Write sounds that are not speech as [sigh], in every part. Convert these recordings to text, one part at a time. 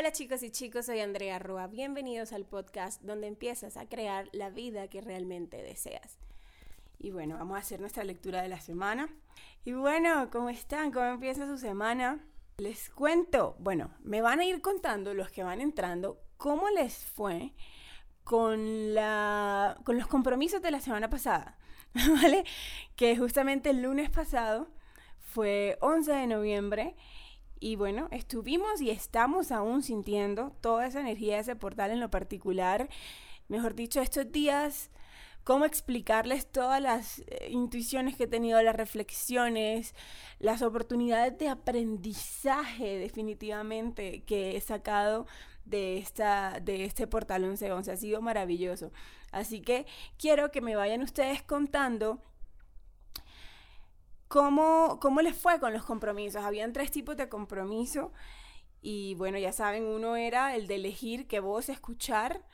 Hola chicos y chicos, soy Andrea Rua. Bienvenidos al podcast donde empiezas a crear la vida que realmente deseas. Y bueno, vamos a hacer nuestra lectura de la semana. Y bueno, ¿cómo están? ¿Cómo empieza su semana? Les cuento, bueno, me van a ir contando los que van entrando cómo les fue con, la, con los compromisos de la semana pasada, [laughs] ¿vale? Que justamente el lunes pasado fue 11 de noviembre y bueno, estuvimos y estamos aún sintiendo toda esa energía de ese portal en lo particular. Mejor dicho, estos días, cómo explicarles todas las eh, intuiciones que he tenido, las reflexiones, las oportunidades de aprendizaje definitivamente que he sacado de, esta, de este portal 1111. Ha sido maravilloso. Así que quiero que me vayan ustedes contando cómo, cómo les fue con los compromisos. Habían tres tipos de compromiso y bueno, ya saben, uno era el de elegir qué voz escuchar,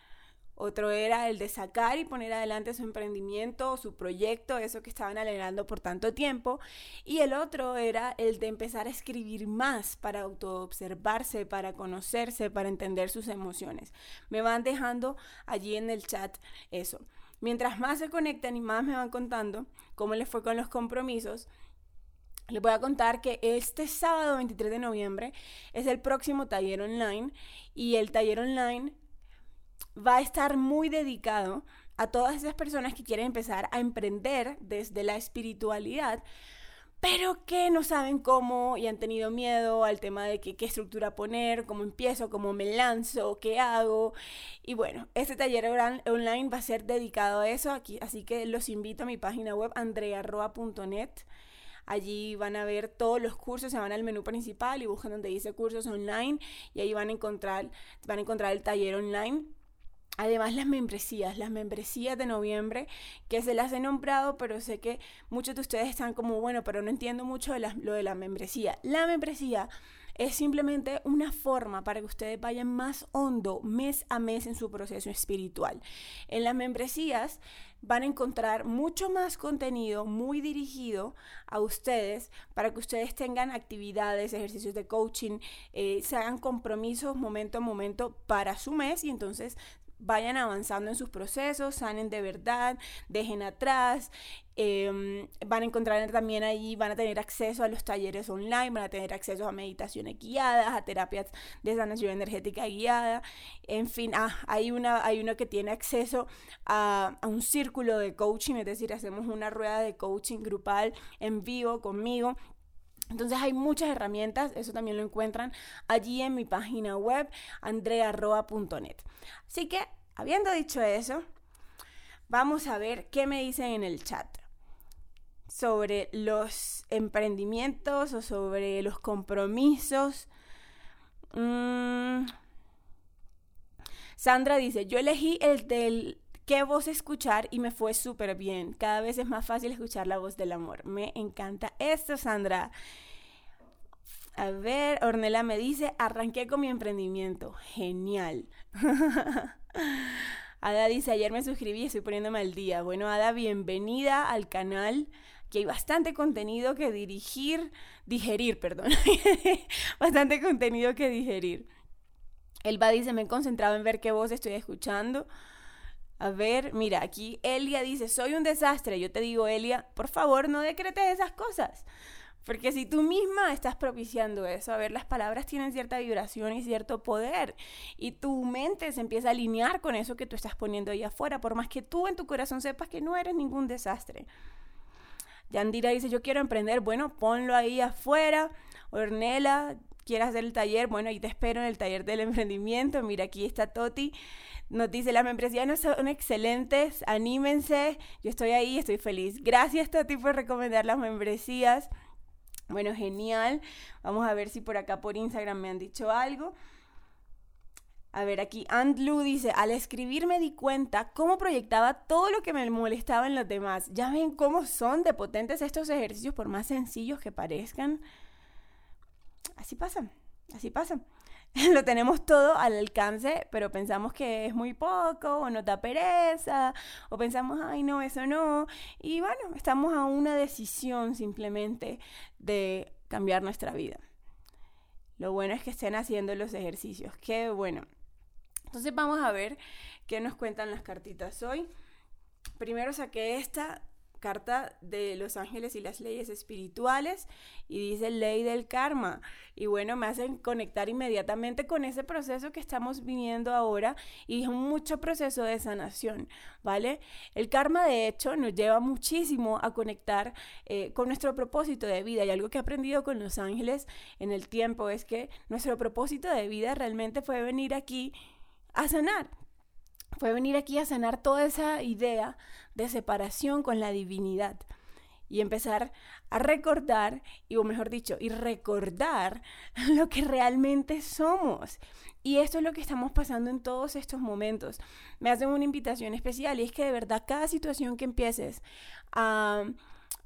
otro era el de sacar y poner adelante su emprendimiento o su proyecto, eso que estaban alegrando por tanto tiempo. Y el otro era el de empezar a escribir más para autoobservarse, para conocerse, para entender sus emociones. Me van dejando allí en el chat eso. Mientras más se conectan y más me van contando cómo les fue con los compromisos, les voy a contar que este sábado 23 de noviembre es el próximo taller online y el taller online va a estar muy dedicado a todas esas personas que quieren empezar a emprender desde la espiritualidad, pero que no saben cómo y han tenido miedo al tema de qué estructura poner, cómo empiezo, cómo me lanzo, qué hago. Y bueno, este taller online va a ser dedicado a eso, aquí, así que los invito a mi página web andrearroa.net. Allí van a ver todos los cursos, se van al menú principal y buscan donde dice cursos online y ahí van a encontrar, van a encontrar el taller online Además, las membresías, las membresías de noviembre, que se las he nombrado, pero sé que muchos de ustedes están como, bueno, pero no entiendo mucho de lo de la membresía. La membresía es simplemente una forma para que ustedes vayan más hondo mes a mes en su proceso espiritual. En las membresías van a encontrar mucho más contenido muy dirigido a ustedes para que ustedes tengan actividades, ejercicios de coaching, eh, se hagan compromisos momento a momento para su mes y entonces vayan avanzando en sus procesos, sanen de verdad, dejen atrás, em, van a encontrar también ahí, van a tener acceso a los talleres online, van a tener acceso a meditaciones guiadas, a terapias de sanación energética guiada, en fin, ah, hay, una, hay uno que tiene acceso a, a un círculo de coaching, es decir, hacemos una rueda de coaching grupal en vivo conmigo entonces hay muchas herramientas, eso también lo encuentran allí en mi página web andrearroa.net. Así que, habiendo dicho eso, vamos a ver qué me dicen en el chat sobre los emprendimientos o sobre los compromisos. Mm. Sandra dice, yo elegí el del qué voz escuchar y me fue súper bien. Cada vez es más fácil escuchar la voz del amor. Me encanta esto, Sandra. A ver, Ornella me dice, arranqué con mi emprendimiento. Genial. [laughs] Ada dice, ayer me suscribí y estoy poniéndome al día. Bueno, Ada, bienvenida al canal. Que hay bastante contenido que dirigir, digerir, perdón. [laughs] bastante contenido que digerir. Elba dice, me he concentrado en ver qué voz estoy escuchando. A ver, mira, aquí Elia dice, soy un desastre. Yo te digo, Elia, por favor, no decretes esas cosas. Porque si tú misma estás propiciando eso, a ver, las palabras tienen cierta vibración y cierto poder. Y tu mente se empieza a alinear con eso que tú estás poniendo ahí afuera, por más que tú en tu corazón sepas que no eres ningún desastre. Yandira dice, yo quiero emprender. Bueno, ponlo ahí afuera. Ornella, quieres hacer el taller, bueno, ahí te espero en el taller del emprendimiento. Mira, aquí está Toti. Nos dice, las membresías no son excelentes, anímense. Yo estoy ahí, estoy feliz. Gracias, Toti, por recomendar las membresías. Bueno, genial. Vamos a ver si por acá por Instagram me han dicho algo. A ver, aquí Andlu dice, al escribir me di cuenta cómo proyectaba todo lo que me molestaba en los demás. Ya ven cómo son de potentes estos ejercicios, por más sencillos que parezcan así pasa, así pasa. [laughs] Lo tenemos todo al alcance, pero pensamos que es muy poco, o nos da pereza, o pensamos, ay, no, eso no. Y bueno, estamos a una decisión simplemente de cambiar nuestra vida. Lo bueno es que estén haciendo los ejercicios. Qué bueno. Entonces vamos a ver qué nos cuentan las cartitas hoy. Primero saqué esta carta de los ángeles y las leyes espirituales y dice ley del karma. Y bueno, me hacen conectar inmediatamente con ese proceso que estamos viviendo ahora y es mucho proceso de sanación, ¿vale? El karma de hecho nos lleva muchísimo a conectar eh, con nuestro propósito de vida y algo que he aprendido con los ángeles en el tiempo es que nuestro propósito de vida realmente fue venir aquí a sanar, fue venir aquí a sanar toda esa idea de separación con la divinidad y empezar a recordar, y o mejor dicho, y recordar [laughs] lo que realmente somos. Y esto es lo que estamos pasando en todos estos momentos. Me hacen una invitación especial y es que de verdad cada situación que empieces a,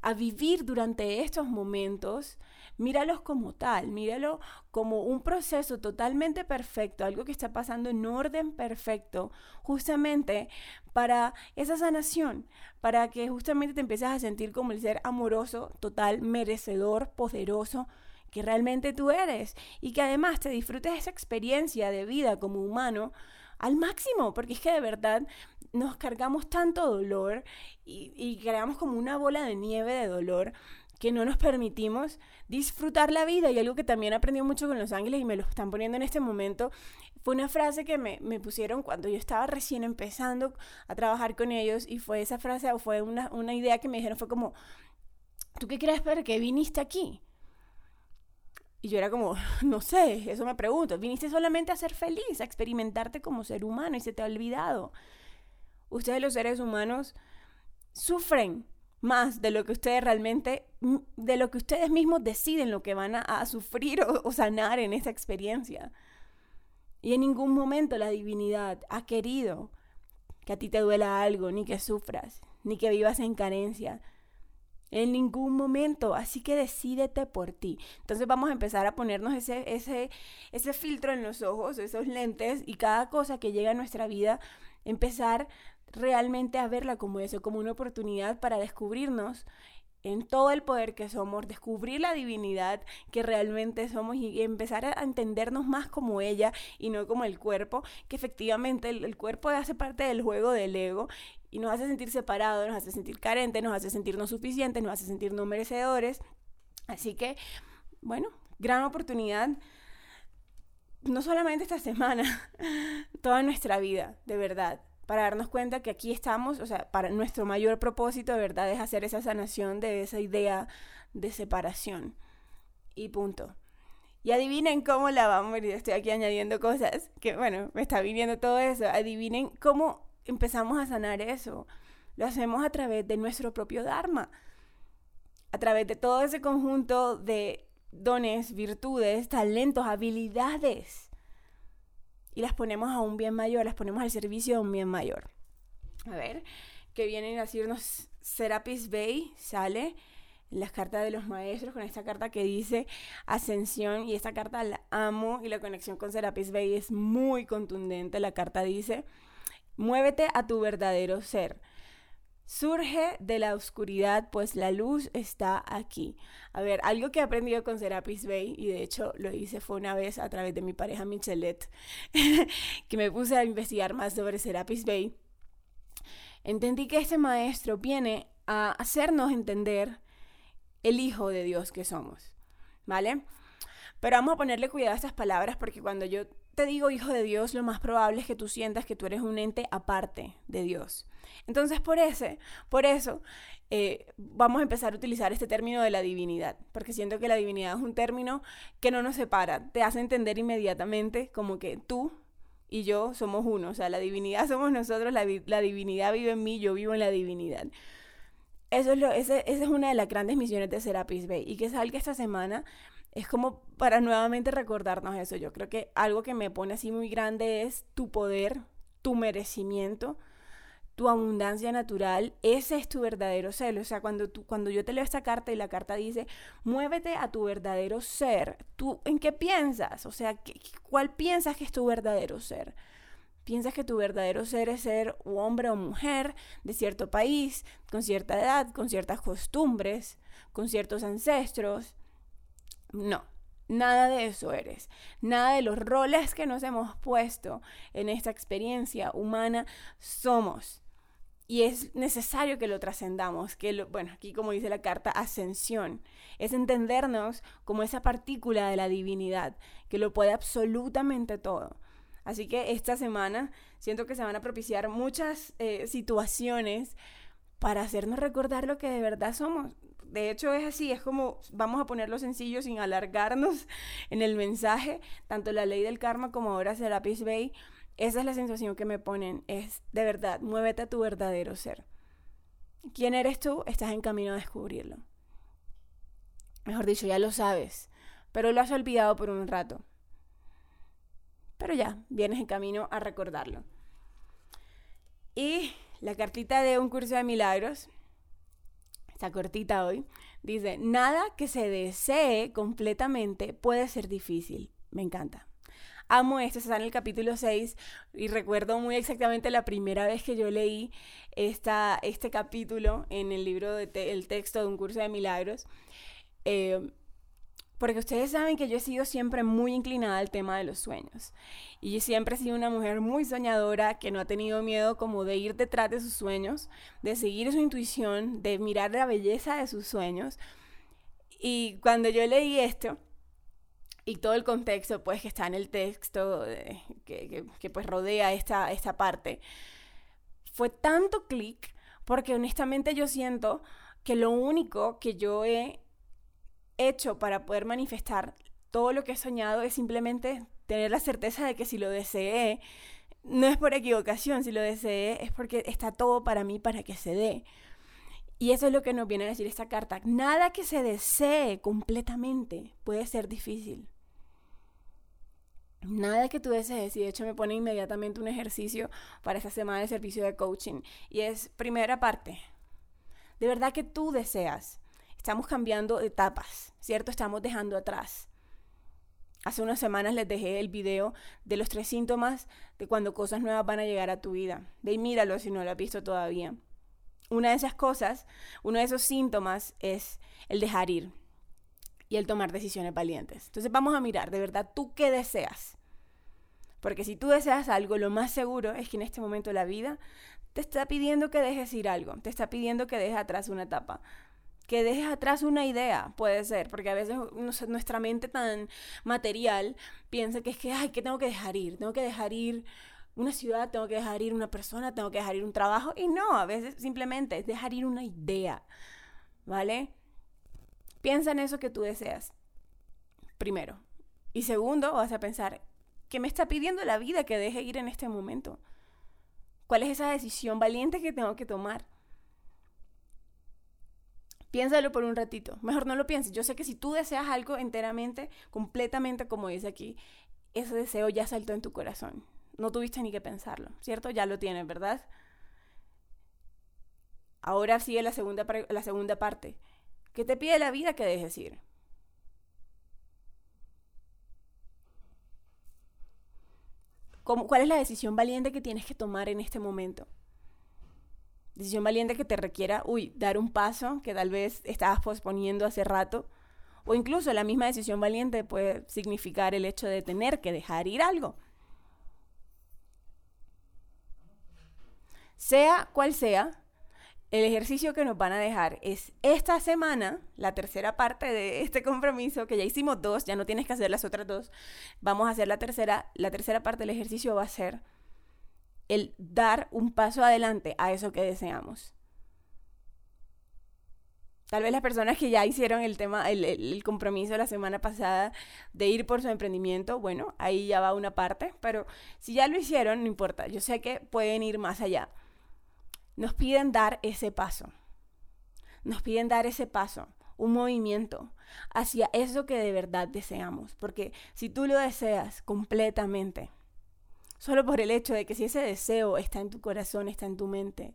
a vivir durante estos momentos, míralos como tal, míralo como un proceso totalmente perfecto, algo que está pasando en orden perfecto, justamente para esa sanación, para que justamente te empieces a sentir como el ser amoroso, total, merecedor, poderoso que realmente tú eres y que además te disfrutes esa experiencia de vida como humano al máximo, porque es que de verdad nos cargamos tanto dolor y, y creamos como una bola de nieve de dolor que no nos permitimos disfrutar la vida. Y algo que también aprendí mucho con Los Ángeles y me lo están poniendo en este momento, fue una frase que me, pusieron cuando yo estaba recién empezando a trabajar con ellos y fue esa frase o fue una, una idea que me dijeron, fue como, ¿tú qué crees para qué viniste aquí? Y yo era como, [laughs] no sé, eso me pregunto, viniste solamente a ser feliz, a experimentarte como ser humano y se te ha olvidado. Ustedes los seres humanos sufren más de lo que ustedes realmente, de lo que ustedes mismos deciden lo que van a, sufrir o, sanar en esa experiencia. Y en ningún momento la divinidad ha querido que a ti te duela algo, ni que sufras, ni que vivas en carencia. En ningún momento. Así que decídete por ti. Entonces vamos a empezar a ponernos ese, ese, ese filtro en los ojos, esos lentes, y cada cosa que llega a nuestra vida, empezar realmente a verla como eso, como una oportunidad para descubrirnos en todo el poder que somos, descubrir la divinidad que realmente somos y empezar a entendernos más como ella y no como el cuerpo, que efectivamente el, cuerpo hace parte del juego del ego y nos hace sentir separados, nos hace sentir carentes, nos hace sentir no suficientes, nos hace sentir no merecedores. Así que, bueno, gran oportunidad no solamente esta semana, [laughs] toda nuestra vida, de verdad para darnos cuenta que aquí estamos, o sea, para nuestro mayor propósito de verdad es hacer esa sanación de esa idea de separación. Y punto. Y adivinen cómo la vamos, estoy aquí añadiendo cosas, que bueno, me está viniendo todo eso. Adivinen cómo empezamos a sanar eso. Lo hacemos a través de nuestro propio Dharma, a través de todo ese conjunto de dones, virtudes, talentos, habilidades y las ponemos a un bien mayor, las ponemos al servicio de un bien mayor. A ver, que vienen a decirnos Serapis Bay, sale las cartas de los maestros con esta carta que dice ascensión y esta carta la amo y la conexión con Serapis Bay es muy contundente. La carta dice, muévete a tu verdadero ser. Surge de la oscuridad, pues la luz está aquí. A ver, algo que he aprendido con Serapis Bay, y de hecho lo hice fue una vez a través de mi pareja Michelet, [laughs] que me puse a investigar más sobre Serapis Bay. Entendí que este maestro viene a hacernos entender el Hijo de Dios que somos, ¿vale? Pero vamos a ponerle cuidado a estas palabras porque cuando yo te digo hijo de Dios, lo más probable es que tú sientas que tú eres un ente aparte de Dios. Entonces, por, ese, por eso, eh, vamos a empezar a utilizar este término de la divinidad, porque siento que la divinidad es un término que no nos separa, te hace entender inmediatamente como que tú y yo somos uno, o sea, la divinidad [laughs] somos nosotros, la, divinidad vive en mí, yo vivo en la divinidad. Eso es lo, esa es una de las grandes misiones de Serapis Bay y que salga esta semana es como para nuevamente recordarnos eso. Yo creo que algo que me pone así muy grande es tu poder, tu merecimiento, tu abundancia natural, ese es tu verdadero ser. O sea, cuando, tú, cuando yo te leo esta carta y la carta dice, muévete a tu verdadero ser, ¿tú en qué piensas? O sea, ¿cuál piensas que es tu verdadero ser? ¿Piensas que tu verdadero ser es ser hombre o mujer de cierto país, con cierta edad, con ciertas costumbres, con ciertos ancestros? No, Nada de eso eres. Nada de los roles que nos hemos puesto en esta experiencia humana somos. Y es necesario que lo trascendamos, que bueno, aquí como dice la carta, ascensión, es entendernos como esa partícula de la divinidad, que lo puede absolutamente todo. Así que esta semana siento que se van a propiciar muchas eh, situaciones para hacernos recordar lo que de verdad somos. De hecho es así, es como vamos a ponerlo sencillo sin alargarnos [laughs] en el mensaje, tanto la ley del karma como ahora Serapis Bay, esa es la sensación que me ponen, es de verdad, muévete a tu verdadero ser. ¿Quién eres tú? Estás en camino a descubrirlo. Mejor dicho, ya lo sabes, pero lo has olvidado por un rato. Pero ya, vienes en camino a recordarlo. Y la cartita de un curso de milagros, esta cortita hoy, dice, nada que se desee completamente puede ser difícil. Me encanta. Amo esto, está en el capítulo 6 y recuerdo muy exactamente la primera vez que yo leí esta, este capítulo en el libro, de el texto de un curso de milagros. Eh, porque ustedes saben que yo he sido siempre muy inclinada al tema de los sueños. Y siempre he sido una mujer muy soñadora que no ha tenido miedo como de ir detrás de sus sueños, de seguir su intuición, de mirar la belleza de sus sueños. Y cuando yo leí esto, y todo el contexto pues que está en el texto que, que, pues rodea esta, esta parte, fue tanto clic porque honestamente yo siento que lo único que yo he hecho para poder manifestar todo lo que he soñado es simplemente tener la certeza de que si lo deseé, no es por equivocación, si lo deseé es porque está todo para mí para que se dé. Y eso es lo que nos viene a decir esta carta. Nada que se desee completamente puede ser difícil. Nada que tú desees, y de hecho me pone inmediatamente un ejercicio para esta semana de servicio de coaching. Y es primera parte. De verdad que tú deseas Estamos cambiando etapas, ¿cierto? Estamos dejando atrás. Hace unas semanas les dejé el video de los tres síntomas de cuando cosas nuevas van a llegar a tu vida. Ve y míralo si no lo has visto todavía. Una de esas cosas, uno de esos síntomas es el dejar ir y el tomar decisiones valientes. Entonces vamos a mirar, de verdad, ¿tú qué deseas? Porque si tú deseas algo, lo más seguro es que en este momento de la vida te está pidiendo que dejes ir algo, te está pidiendo que dejes atrás una etapa que dejes atrás una idea, puede ser, porque a veces nuestra mente tan material piensa que es que, ay, que tengo que dejar ir, tengo que dejar ir una ciudad, tengo que dejar ir una persona, tengo que dejar ir un trabajo, y no, a veces simplemente es dejar ir una idea, ¿vale? Piensa en eso que tú deseas, primero. Y segundo, vas a pensar, ¿qué me está pidiendo la vida que deje ir en este momento? ¿Cuál es esa decisión valiente que tengo que tomar? Piénsalo por un ratito. Mejor no lo pienses. Yo sé que si tú deseas algo enteramente, completamente como dice aquí, ese deseo ya saltó en tu corazón. No tuviste ni que pensarlo, ¿cierto? Ya lo tienes, ¿verdad? Ahora sigue la segunda, la segunda parte. ¿Qué te pide la vida que dejes ir? ¿Cuál es la decisión valiente que tienes que tomar en este momento? Decisión valiente que te requiera, uy, dar un paso que tal vez estabas posponiendo hace rato. O incluso la misma decisión valiente puede significar el hecho de tener que dejar ir algo. Sea cual sea, el ejercicio que nos van a dejar es esta semana, la tercera parte de este compromiso, que ya hicimos dos, ya no tienes que hacer las otras dos. Vamos a hacer la tercera. La tercera parte del ejercicio va a ser el dar un paso adelante a eso que deseamos. Tal vez las personas que ya hicieron el tema, el, el, compromiso la semana pasada de ir por su emprendimiento, bueno, ahí ya va una parte, pero si ya lo hicieron, no importa, yo sé que pueden ir más allá. Nos piden dar ese paso. Nos piden dar ese paso, un movimiento hacia eso que de verdad deseamos, porque si tú lo deseas completamente, Solo por el hecho de que si ese deseo está en tu corazón, está en tu mente,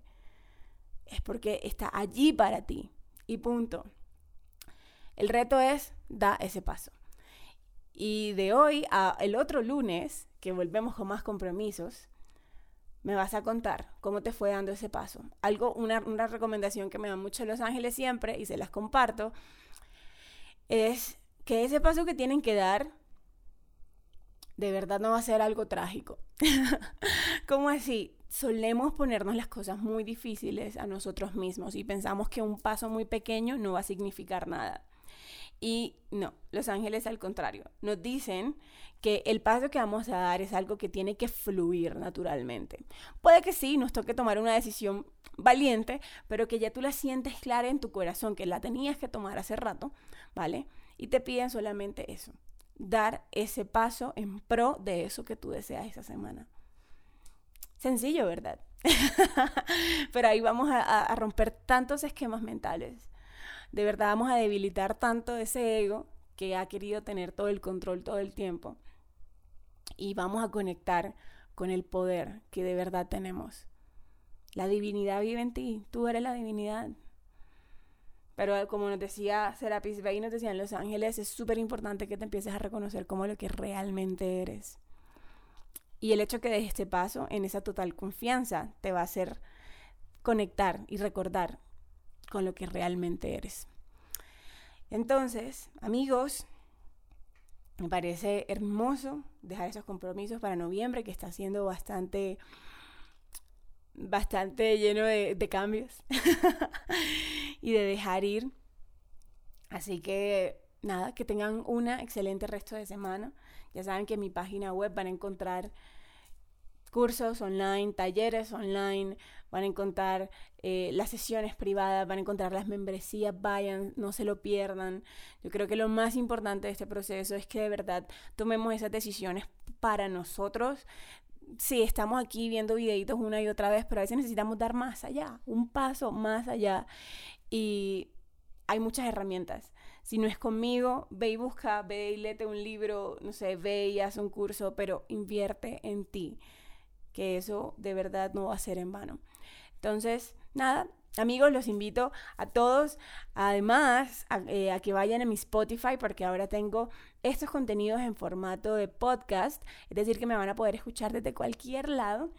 es porque está allí para ti. Y punto. El reto es, da ese paso. Y de hoy a el otro lunes, que volvemos con más compromisos, me vas a contar cómo te fue dando ese paso. Algo, una, recomendación que me dan mucho Los Ángeles siempre, y se las comparto, es que ese paso que tienen que dar de verdad no va a ser algo trágico. [laughs] ¿Cómo así? Solemos ponernos las cosas muy difíciles a nosotros mismos y pensamos que un paso muy pequeño no va a significar nada. Y no, los ángeles al contrario, nos dicen que el paso que vamos a dar es algo que tiene que fluir naturalmente. Puede que sí, nos toque tomar una decisión valiente, pero que ya tú la sientes clara en tu corazón, que la tenías que tomar hace rato, ¿vale? Y te piden solamente eso, dar ese paso en pro de eso que tú deseas esa semana. Sencillo, ¿verdad? [laughs] Pero ahí vamos a, romper tantos esquemas mentales. De verdad vamos a debilitar tanto ese ego que ha querido tener todo el control todo el tiempo. Y vamos a conectar con el poder que de verdad tenemos. La divinidad vive en ti, tú eres la divinidad. Pero como nos decía Serapis Bey, nos decían Los Ángeles, es súper importante que te empieces a reconocer como lo que realmente eres. Y el hecho que des este paso en esa total confianza te va a hacer conectar y recordar con lo que realmente eres. Entonces, amigos, me parece hermoso dejar esos compromisos para noviembre, que está siendo bastante, bastante lleno de cambios. [laughs] y de dejar ir. Así que nada, que tengan una excelente resto de semana. Ya saben que en mi página web van a encontrar cursos online, talleres online, van a encontrar eh, las sesiones privadas, van a encontrar las membresías, vayan, no se lo pierdan. Yo creo que lo más importante de este proceso es que de verdad tomemos esas decisiones para nosotros. Sí, estamos aquí viendo videitos una y otra vez, pero a veces necesitamos dar más allá, un paso más allá. Y hay muchas herramientas. Si no es conmigo, ve y busca, ve y léete un libro, no sé, ve y haz un curso, pero invierte en ti, que eso de verdad no va a ser en vano. Entonces, nada, amigos, los invito a todos, además, a, eh, a, que vayan a mi Spotify, porque ahora tengo estos contenidos en formato de podcast, es decir, que me van a poder escuchar desde cualquier lado.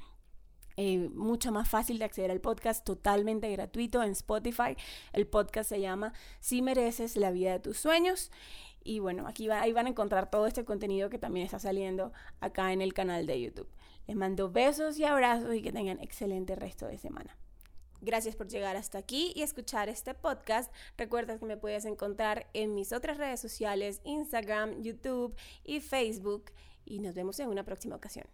Eh, mucho más fácil de acceder al podcast, totalmente gratuito en Spotify. El podcast se llama Si mereces la vida de tus sueños. Y bueno, aquí ahí van a encontrar todo este contenido que también está saliendo acá en el canal de YouTube. Les mando besos y abrazos y que tengan excelente resto de semana. Gracias por llegar hasta aquí y escuchar este podcast. Recuerda que me puedes encontrar en mis otras redes sociales, Instagram, YouTube y Facebook. Y nos vemos en una próxima ocasión.